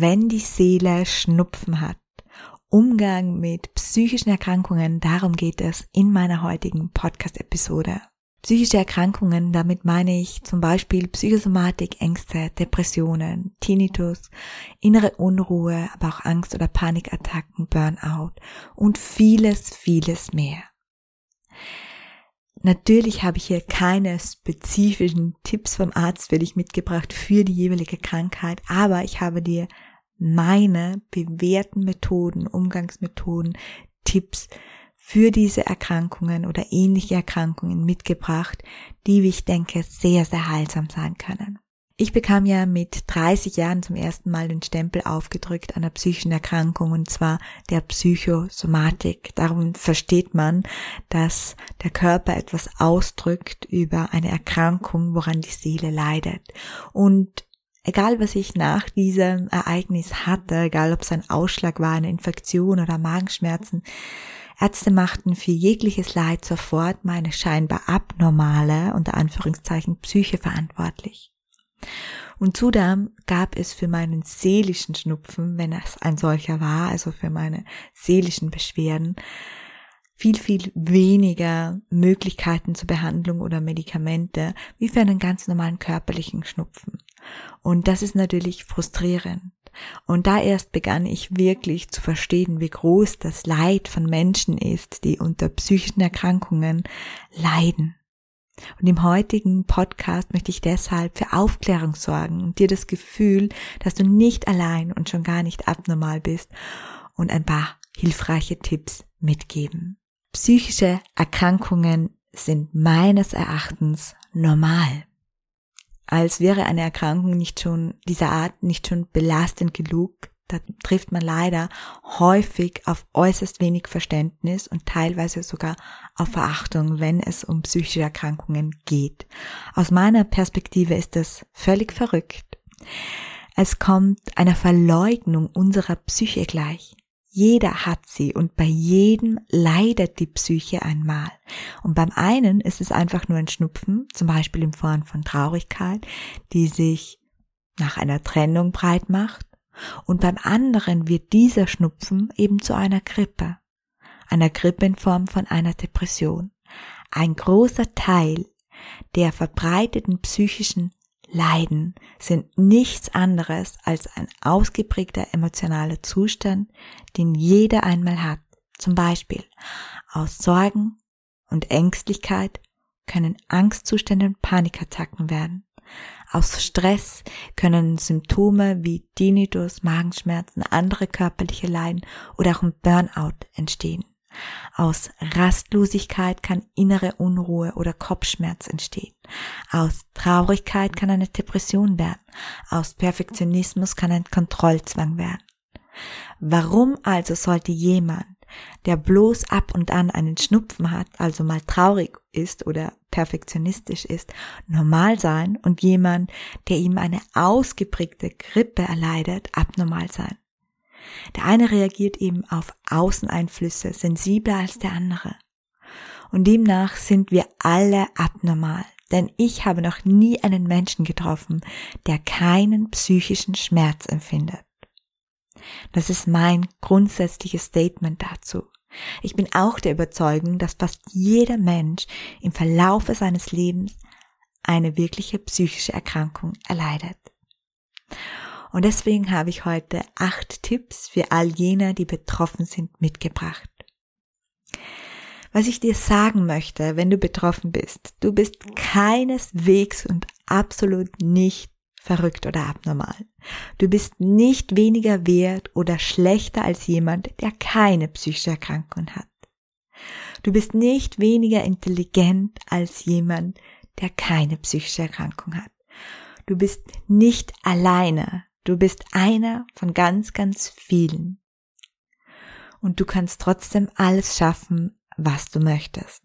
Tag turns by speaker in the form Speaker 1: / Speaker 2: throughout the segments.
Speaker 1: Wenn die Seele Schnupfen hat. Umgang mit psychischen Erkrankungen, darum geht es in meiner heutigen Podcast-Episode. Psychische Erkrankungen, damit meine ich zum Beispiel Psychosomatik, Ängste, Depressionen, Tinnitus, innere Unruhe, aber auch Angst- oder Panikattacken, Burnout und vieles, vieles mehr. Natürlich habe ich hier keine spezifischen Tipps vom Arzt für dich mitgebracht für die jeweilige Krankheit, aber ich habe dir meine bewährten Methoden, Umgangsmethoden, Tipps für diese Erkrankungen oder ähnliche Erkrankungen mitgebracht, die, wie ich denke, sehr, sehr heilsam sein können. Ich bekam ja mit 30 Jahren zum ersten Mal den Stempel aufgedrückt einer psychischen Erkrankung und zwar der Psychosomatik. Darum versteht man, dass der Körper etwas ausdrückt über eine Erkrankung, woran die Seele leidet. Und egal was ich nach diesem Ereignis hatte, egal ob es ein Ausschlag war, eine Infektion oder Magenschmerzen, Ärzte machten für jegliches Leid sofort meine scheinbar abnormale, unter Anführungszeichen, Psyche verantwortlich. Und zudem gab es für meinen seelischen Schnupfen, wenn es ein solcher war, also für meine seelischen Beschwerden, viel, viel weniger Möglichkeiten zur Behandlung oder Medikamente wie für einen ganz normalen körperlichen Schnupfen. Und das ist natürlich frustrierend. Und da erst begann ich wirklich zu verstehen, wie groß das Leid von Menschen ist, die unter psychischen Erkrankungen leiden. Und im heutigen Podcast möchte ich deshalb für Aufklärung sorgen und dir das Gefühl, dass du nicht allein und schon gar nicht abnormal bist und ein paar hilfreiche Tipps mitgeben. Psychische Erkrankungen sind meines Erachtens normal. Als wäre eine Erkrankung nicht schon dieser Art nicht schon belastend genug, da trifft man leider häufig auf äußerst wenig Verständnis und teilweise sogar auf Verachtung, wenn es um psychische Erkrankungen geht. Aus meiner Perspektive ist das völlig verrückt. Es kommt einer Verleugnung unserer Psyche gleich. Jeder hat sie und bei jedem leidet die Psyche einmal. Und beim einen ist es einfach nur ein Schnupfen, zum Beispiel in Form von Traurigkeit, die sich nach einer Trennung breit macht und beim anderen wird dieser Schnupfen eben zu einer Grippe, einer Grippe in Form von einer Depression. Ein großer Teil der verbreiteten psychischen Leiden sind nichts anderes als ein ausgeprägter emotionaler Zustand, den jeder einmal hat. Zum Beispiel aus Sorgen und Ängstlichkeit können Angstzustände und Panikattacken werden. Aus Stress können Symptome wie Tinnitus, Magenschmerzen, andere körperliche Leiden oder auch ein Burnout entstehen. Aus Rastlosigkeit kann innere Unruhe oder Kopfschmerz entstehen. Aus Traurigkeit kann eine Depression werden. Aus Perfektionismus kann ein Kontrollzwang werden. Warum also sollte jemand der bloß ab und an einen Schnupfen hat, also mal traurig ist oder perfektionistisch ist, normal sein und jemand, der ihm eine ausgeprägte Grippe erleidet, abnormal sein. Der eine reagiert eben auf Außeneinflüsse sensibler als der andere. Und demnach sind wir alle abnormal, denn ich habe noch nie einen Menschen getroffen, der keinen psychischen Schmerz empfindet. Das ist mein grundsätzliches Statement dazu. Ich bin auch der Überzeugung, dass fast jeder Mensch im Verlaufe seines Lebens eine wirkliche psychische Erkrankung erleidet. Und deswegen habe ich heute acht Tipps für all jene, die betroffen sind, mitgebracht. Was ich dir sagen möchte, wenn du betroffen bist, du bist keineswegs und absolut nicht verrückt oder abnormal. Du bist nicht weniger wert oder schlechter als jemand, der keine psychische Erkrankung hat. Du bist nicht weniger intelligent als jemand, der keine psychische Erkrankung hat. Du bist nicht alleine, Du bist einer von ganz, ganz vielen. Und du kannst trotzdem alles schaffen, was du möchtest.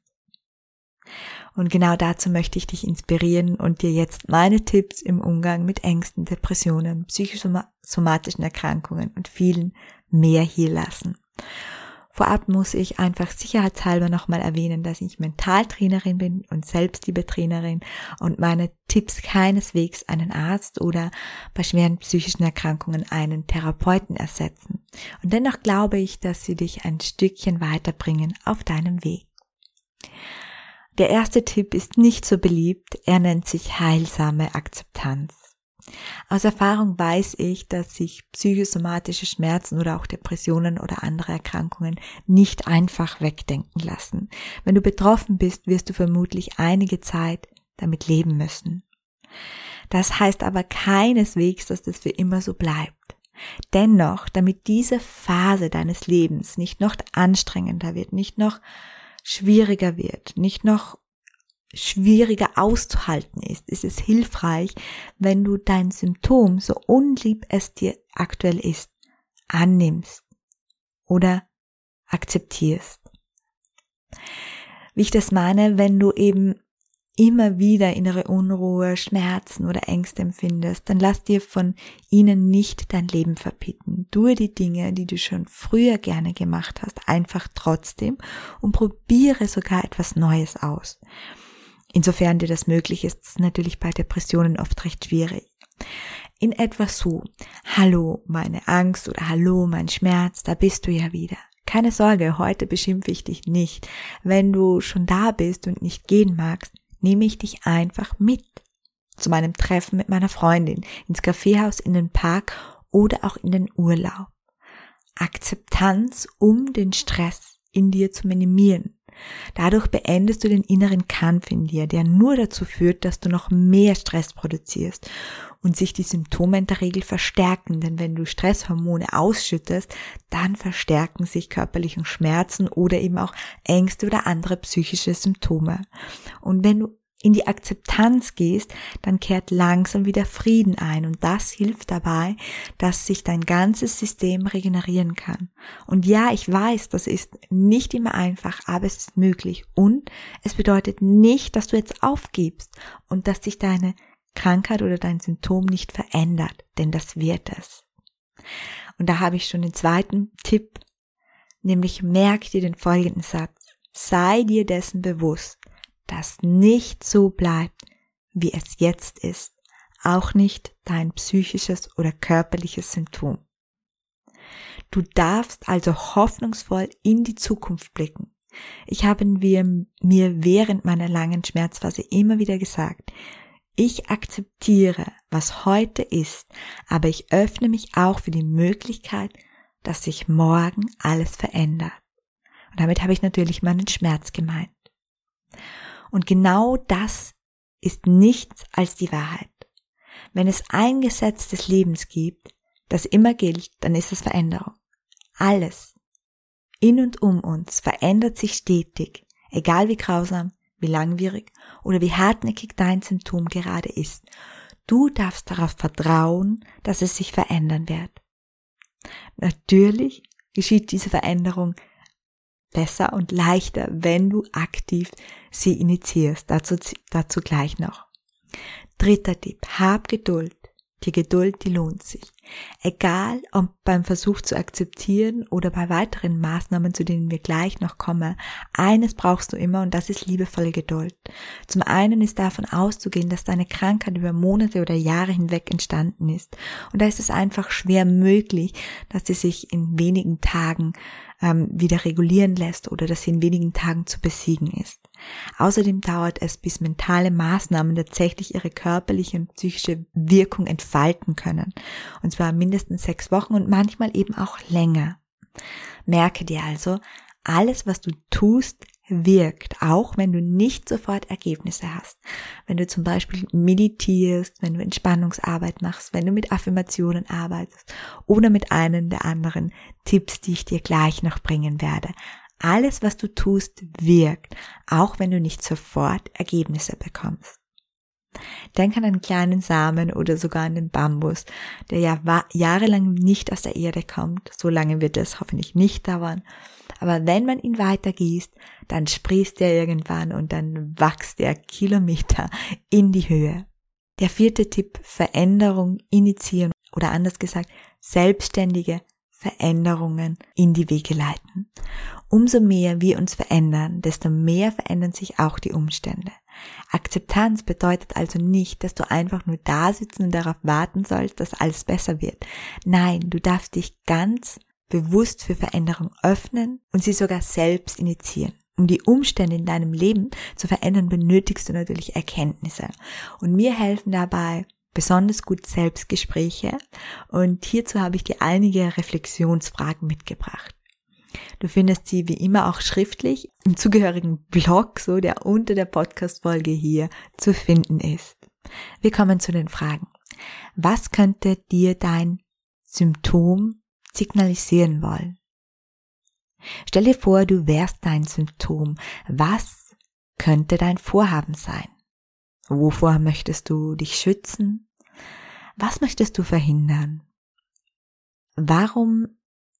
Speaker 1: Und genau dazu möchte ich dich inspirieren und dir jetzt meine Tipps im Umgang mit Ängsten, Depressionen, psychosomatischen Erkrankungen und vielen mehr hier lassen. Vorab muss ich einfach sicherheitshalber nochmal erwähnen, dass ich Mentaltrainerin bin und Selbstliebetrainerin und meine Tipps keineswegs einen Arzt oder bei schweren psychischen Erkrankungen einen Therapeuten ersetzen. Und dennoch glaube ich, dass sie dich ein Stückchen weiterbringen auf deinem Weg. Der erste Tipp ist nicht so beliebt, er nennt sich heilsame Akzeptanz. Aus Erfahrung weiß ich, dass sich psychosomatische Schmerzen oder auch Depressionen oder andere Erkrankungen nicht einfach wegdenken lassen. Wenn du betroffen bist, wirst du vermutlich einige Zeit damit leben müssen. Das heißt aber keineswegs, dass das für immer so bleibt. Dennoch, damit diese Phase deines Lebens nicht noch anstrengender wird, nicht noch schwieriger wird, nicht noch schwieriger auszuhalten ist, ist es hilfreich, wenn du dein Symptom, so unlieb es dir aktuell ist, annimmst oder akzeptierst. Wie ich das meine, wenn du eben immer wieder innere Unruhe, Schmerzen oder Ängste empfindest, dann lass dir von ihnen nicht dein Leben verbieten. Tue die Dinge, die du schon früher gerne gemacht hast, einfach trotzdem und probiere sogar etwas Neues aus. Insofern dir das möglich ist, ist natürlich bei Depressionen oft recht schwierig. In etwa so, hallo meine Angst oder hallo mein Schmerz, da bist du ja wieder. Keine Sorge, heute beschimpfe ich dich nicht. Wenn du schon da bist und nicht gehen magst, nehme ich dich einfach mit. Zu meinem Treffen mit meiner Freundin, ins Kaffeehaus, in den Park oder auch in den Urlaub. Akzeptanz, um den Stress in dir zu minimieren. Dadurch beendest du den inneren Kampf in dir, der nur dazu führt, dass du noch mehr Stress produzierst und sich die Symptome in der Regel verstärken, denn wenn du Stresshormone ausschüttest, dann verstärken sich körperliche Schmerzen oder eben auch Ängste oder andere psychische Symptome. Und wenn du in die Akzeptanz gehst, dann kehrt langsam wieder Frieden ein und das hilft dabei, dass sich dein ganzes System regenerieren kann. Und ja, ich weiß, das ist nicht immer einfach, aber es ist möglich und es bedeutet nicht, dass du jetzt aufgibst und dass sich deine Krankheit oder dein Symptom nicht verändert, denn das wird es. Und da habe ich schon den zweiten Tipp, nämlich merk dir den folgenden Satz. Sei dir dessen bewusst, das nicht so bleibt, wie es jetzt ist, auch nicht dein psychisches oder körperliches Symptom. Du darfst also hoffnungsvoll in die Zukunft blicken. Ich habe mir während meiner langen Schmerzphase immer wieder gesagt, ich akzeptiere, was heute ist, aber ich öffne mich auch für die Möglichkeit, dass sich morgen alles verändert. Und damit habe ich natürlich meinen Schmerz gemeint. Und genau das ist nichts als die Wahrheit. Wenn es ein Gesetz des Lebens gibt, das immer gilt, dann ist es Veränderung. Alles in und um uns verändert sich stetig, egal wie grausam, wie langwierig oder wie hartnäckig dein Symptom gerade ist. Du darfst darauf vertrauen, dass es sich verändern wird. Natürlich geschieht diese Veränderung besser und leichter, wenn du aktiv sie initiierst. Dazu, dazu gleich noch. Dritter Tipp. Hab Geduld. Die Geduld, die lohnt sich. Egal, ob beim Versuch zu akzeptieren oder bei weiteren Maßnahmen, zu denen wir gleich noch kommen, eines brauchst du immer und das ist liebevolle Geduld. Zum einen ist davon auszugehen, dass deine Krankheit über Monate oder Jahre hinweg entstanden ist. Und da ist es einfach schwer möglich, dass sie sich in wenigen Tagen ähm, wieder regulieren lässt oder dass sie in wenigen Tagen zu besiegen ist. Außerdem dauert es, bis mentale Maßnahmen tatsächlich ihre körperliche und psychische Wirkung entfalten können. Und zwar mindestens sechs Wochen und manchmal eben auch länger. Merke dir also, alles, was du tust, wirkt, auch wenn du nicht sofort Ergebnisse hast. Wenn du zum Beispiel meditierst, wenn du Entspannungsarbeit machst, wenn du mit Affirmationen arbeitest oder mit einem der anderen Tipps, die ich dir gleich noch bringen werde. Alles, was du tust, wirkt, auch wenn du nicht sofort Ergebnisse bekommst. Denk an einen kleinen Samen oder sogar an den Bambus, der ja jahrelang nicht aus der Erde kommt. So lange wird es hoffentlich nicht dauern. Aber wenn man ihn weitergießt, dann sprießt er irgendwann und dann wächst er Kilometer in die Höhe. Der vierte Tipp, Veränderung initiieren oder anders gesagt, selbstständige Veränderungen in die Wege leiten. Umso mehr wir uns verändern, desto mehr verändern sich auch die Umstände. Akzeptanz bedeutet also nicht, dass du einfach nur da sitzen und darauf warten sollst, dass alles besser wird. Nein, du darfst dich ganz bewusst für Veränderung öffnen und sie sogar selbst initiieren. Um die Umstände in deinem Leben zu verändern, benötigst du natürlich Erkenntnisse. Und mir helfen dabei besonders gut Selbstgespräche. Und hierzu habe ich dir einige Reflexionsfragen mitgebracht. Du findest sie wie immer auch schriftlich im zugehörigen Blog, so der unter der Podcast-Folge hier zu finden ist. Wir kommen zu den Fragen. Was könnte dir dein Symptom signalisieren wollen? Stell dir vor, du wärst dein Symptom. Was könnte dein Vorhaben sein? Wovor möchtest du dich schützen? Was möchtest du verhindern? Warum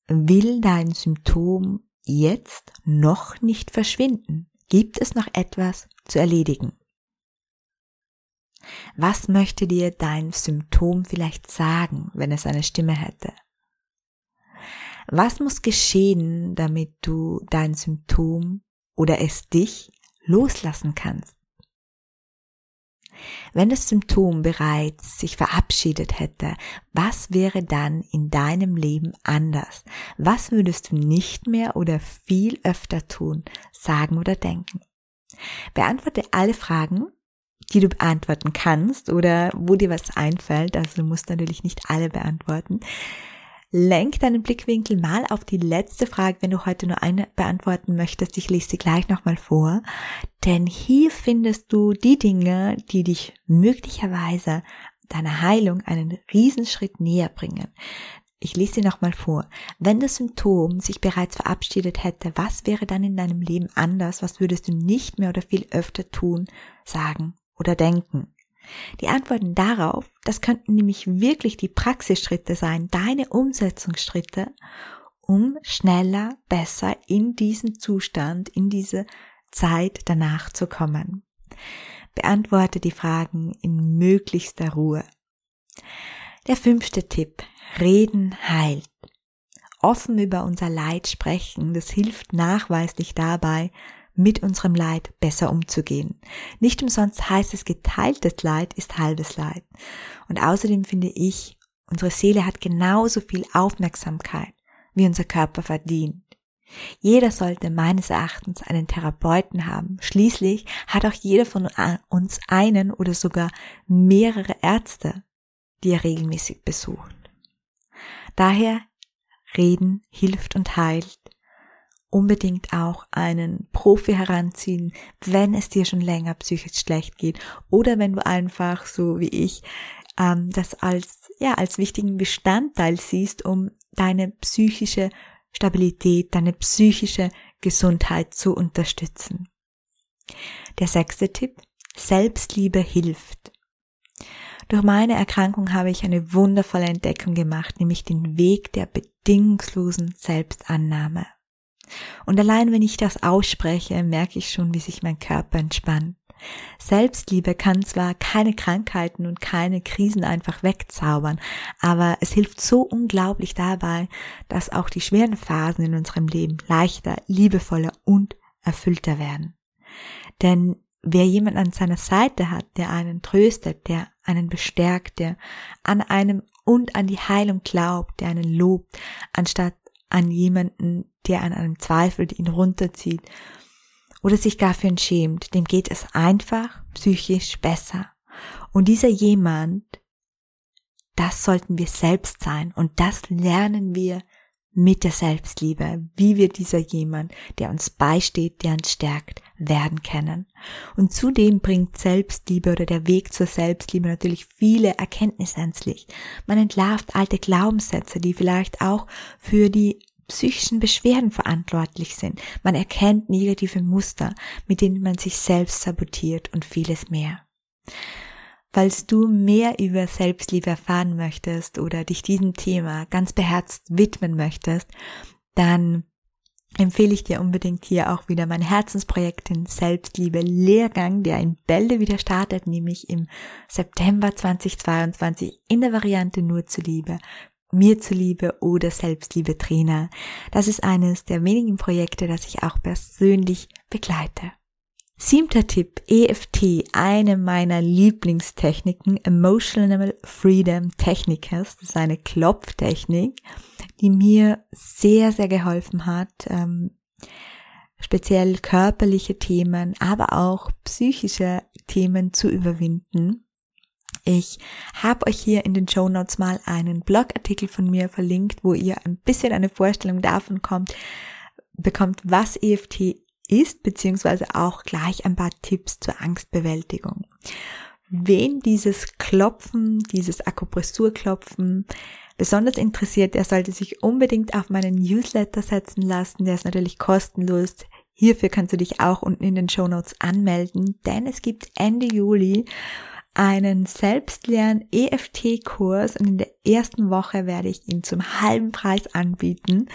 Speaker 1: will dein Symptom jetzt noch nicht verschwinden? Gibt es noch etwas zu erledigen? Was möchte dir dein Symptom vielleicht sagen, wenn es eine Stimme hätte? Was muss geschehen, damit du dein Symptom oder es dich loslassen kannst? Wenn das Symptom bereits sich verabschiedet hätte, was wäre dann in deinem Leben anders? Was würdest du nicht mehr oder viel öfter tun, sagen oder denken? Beantworte alle Fragen, die du beantworten kannst oder wo dir was einfällt. Also du musst natürlich nicht alle beantworten. Lenk deinen Blickwinkel mal auf die letzte Frage, wenn du heute nur eine beantworten möchtest. Ich lese sie gleich nochmal vor. Denn hier findest du die Dinge, die dich möglicherweise deiner Heilung einen Riesenschritt näher bringen. Ich lese sie nochmal vor. Wenn das Symptom sich bereits verabschiedet hätte, was wäre dann in deinem Leben anders? Was würdest du nicht mehr oder viel öfter tun, sagen oder denken? Die Antworten darauf, das könnten nämlich wirklich die Praxisschritte sein, deine Umsetzungsschritte, um schneller, besser in diesen Zustand, in diese Zeit danach zu kommen. Beantworte die Fragen in möglichster Ruhe. Der fünfte Tipp. Reden heilt. Offen über unser Leid sprechen, das hilft nachweislich dabei, mit unserem Leid besser umzugehen. Nicht umsonst heißt es, geteiltes Leid ist halbes Leid. Und außerdem finde ich, unsere Seele hat genauso viel Aufmerksamkeit, wie unser Körper verdient. Jeder sollte meines Erachtens einen Therapeuten haben. Schließlich hat auch jeder von uns einen oder sogar mehrere Ärzte, die er regelmäßig besucht. Daher reden hilft und heilt unbedingt auch einen Profi heranziehen, wenn es dir schon länger psychisch schlecht geht oder wenn du einfach so wie ich ähm, das als ja als wichtigen Bestandteil siehst, um deine psychische Stabilität, deine psychische Gesundheit zu unterstützen. Der sechste Tipp: Selbstliebe hilft. Durch meine Erkrankung habe ich eine wundervolle Entdeckung gemacht, nämlich den Weg der bedingungslosen Selbstannahme. Und allein wenn ich das ausspreche, merke ich schon, wie sich mein Körper entspannt. Selbstliebe kann zwar keine Krankheiten und keine Krisen einfach wegzaubern, aber es hilft so unglaublich dabei, dass auch die schweren Phasen in unserem Leben leichter, liebevoller und erfüllter werden. Denn wer jemand an seiner Seite hat, der einen tröstet, der einen bestärkt, der an einem und an die Heilung glaubt, der einen lobt, anstatt an jemanden, der an einem zweifelt, ihn runterzieht oder sich dafür schämt, dem geht es einfach psychisch besser. Und dieser jemand, das sollten wir selbst sein und das lernen wir mit der Selbstliebe, wie wir dieser jemand, der uns beisteht, der uns stärkt, werden können. Und zudem bringt Selbstliebe oder der Weg zur Selbstliebe natürlich viele Erkenntnisse ans Licht. Man entlarvt alte Glaubenssätze, die vielleicht auch für die psychischen Beschwerden verantwortlich sind. Man erkennt negative Muster, mit denen man sich selbst sabotiert und vieles mehr. Falls du mehr über Selbstliebe erfahren möchtest oder dich diesem Thema ganz beherzt widmen möchtest, dann empfehle ich dir unbedingt hier auch wieder mein Herzensprojekt, den Selbstliebe Lehrgang, der in Bälde wieder startet, nämlich im September 2022 in der Variante nur zu Liebe, mir zuliebe oder Selbstliebe Trainer. Das ist eines der wenigen Projekte, das ich auch persönlich begleite. Siebter Tipp, EFT, eine meiner Lieblingstechniken, Emotional Freedom Technikers. Das ist eine Klopftechnik, die mir sehr, sehr geholfen hat, ähm, speziell körperliche Themen, aber auch psychische Themen zu überwinden. Ich habe euch hier in den Show Notes mal einen Blogartikel von mir verlinkt, wo ihr ein bisschen eine Vorstellung davon kommt, bekommt, was EFT ist, beziehungsweise auch gleich ein paar Tipps zur Angstbewältigung. Wen dieses Klopfen, dieses Akupressurklopfen besonders interessiert, der sollte sich unbedingt auf meinen Newsletter setzen lassen. Der ist natürlich kostenlos. Hierfür kannst du dich auch unten in den Show Notes anmelden, denn es gibt Ende Juli einen Selbstlern EFT-Kurs und in der ersten Woche werde ich ihn zum halben Preis anbieten.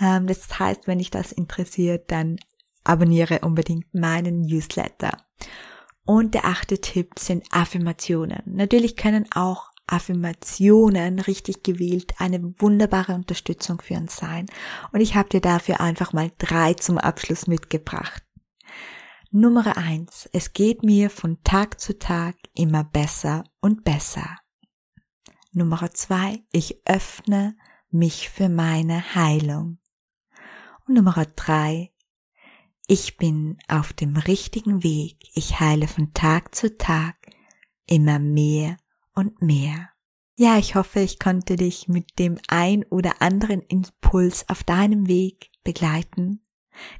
Speaker 1: Ähm, das heißt, wenn dich das interessiert, dann abonniere unbedingt meinen Newsletter. Und der achte Tipp sind Affirmationen. Natürlich können auch Affirmationen richtig gewählt eine wunderbare Unterstützung für uns sein. Und ich habe dir dafür einfach mal drei zum Abschluss mitgebracht. Nummer eins. Es geht mir von Tag zu Tag immer besser und besser. Nummer zwei. Ich öffne mich für meine Heilung. Und Nummer drei. Ich bin auf dem richtigen Weg. Ich heile von Tag zu Tag immer mehr und mehr. Ja, ich hoffe, ich konnte dich mit dem ein oder anderen Impuls auf deinem Weg begleiten.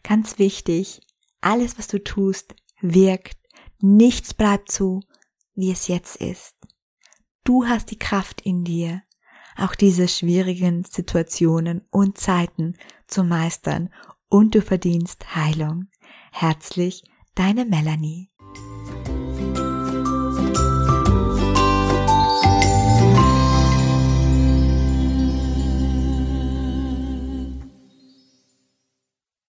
Speaker 1: Ganz wichtig, alles, was du tust, wirkt. Nichts bleibt so, wie es jetzt ist. Du hast die Kraft in dir, auch diese schwierigen Situationen und Zeiten zu meistern und du verdienst Heilung. Herzlich, deine Melanie.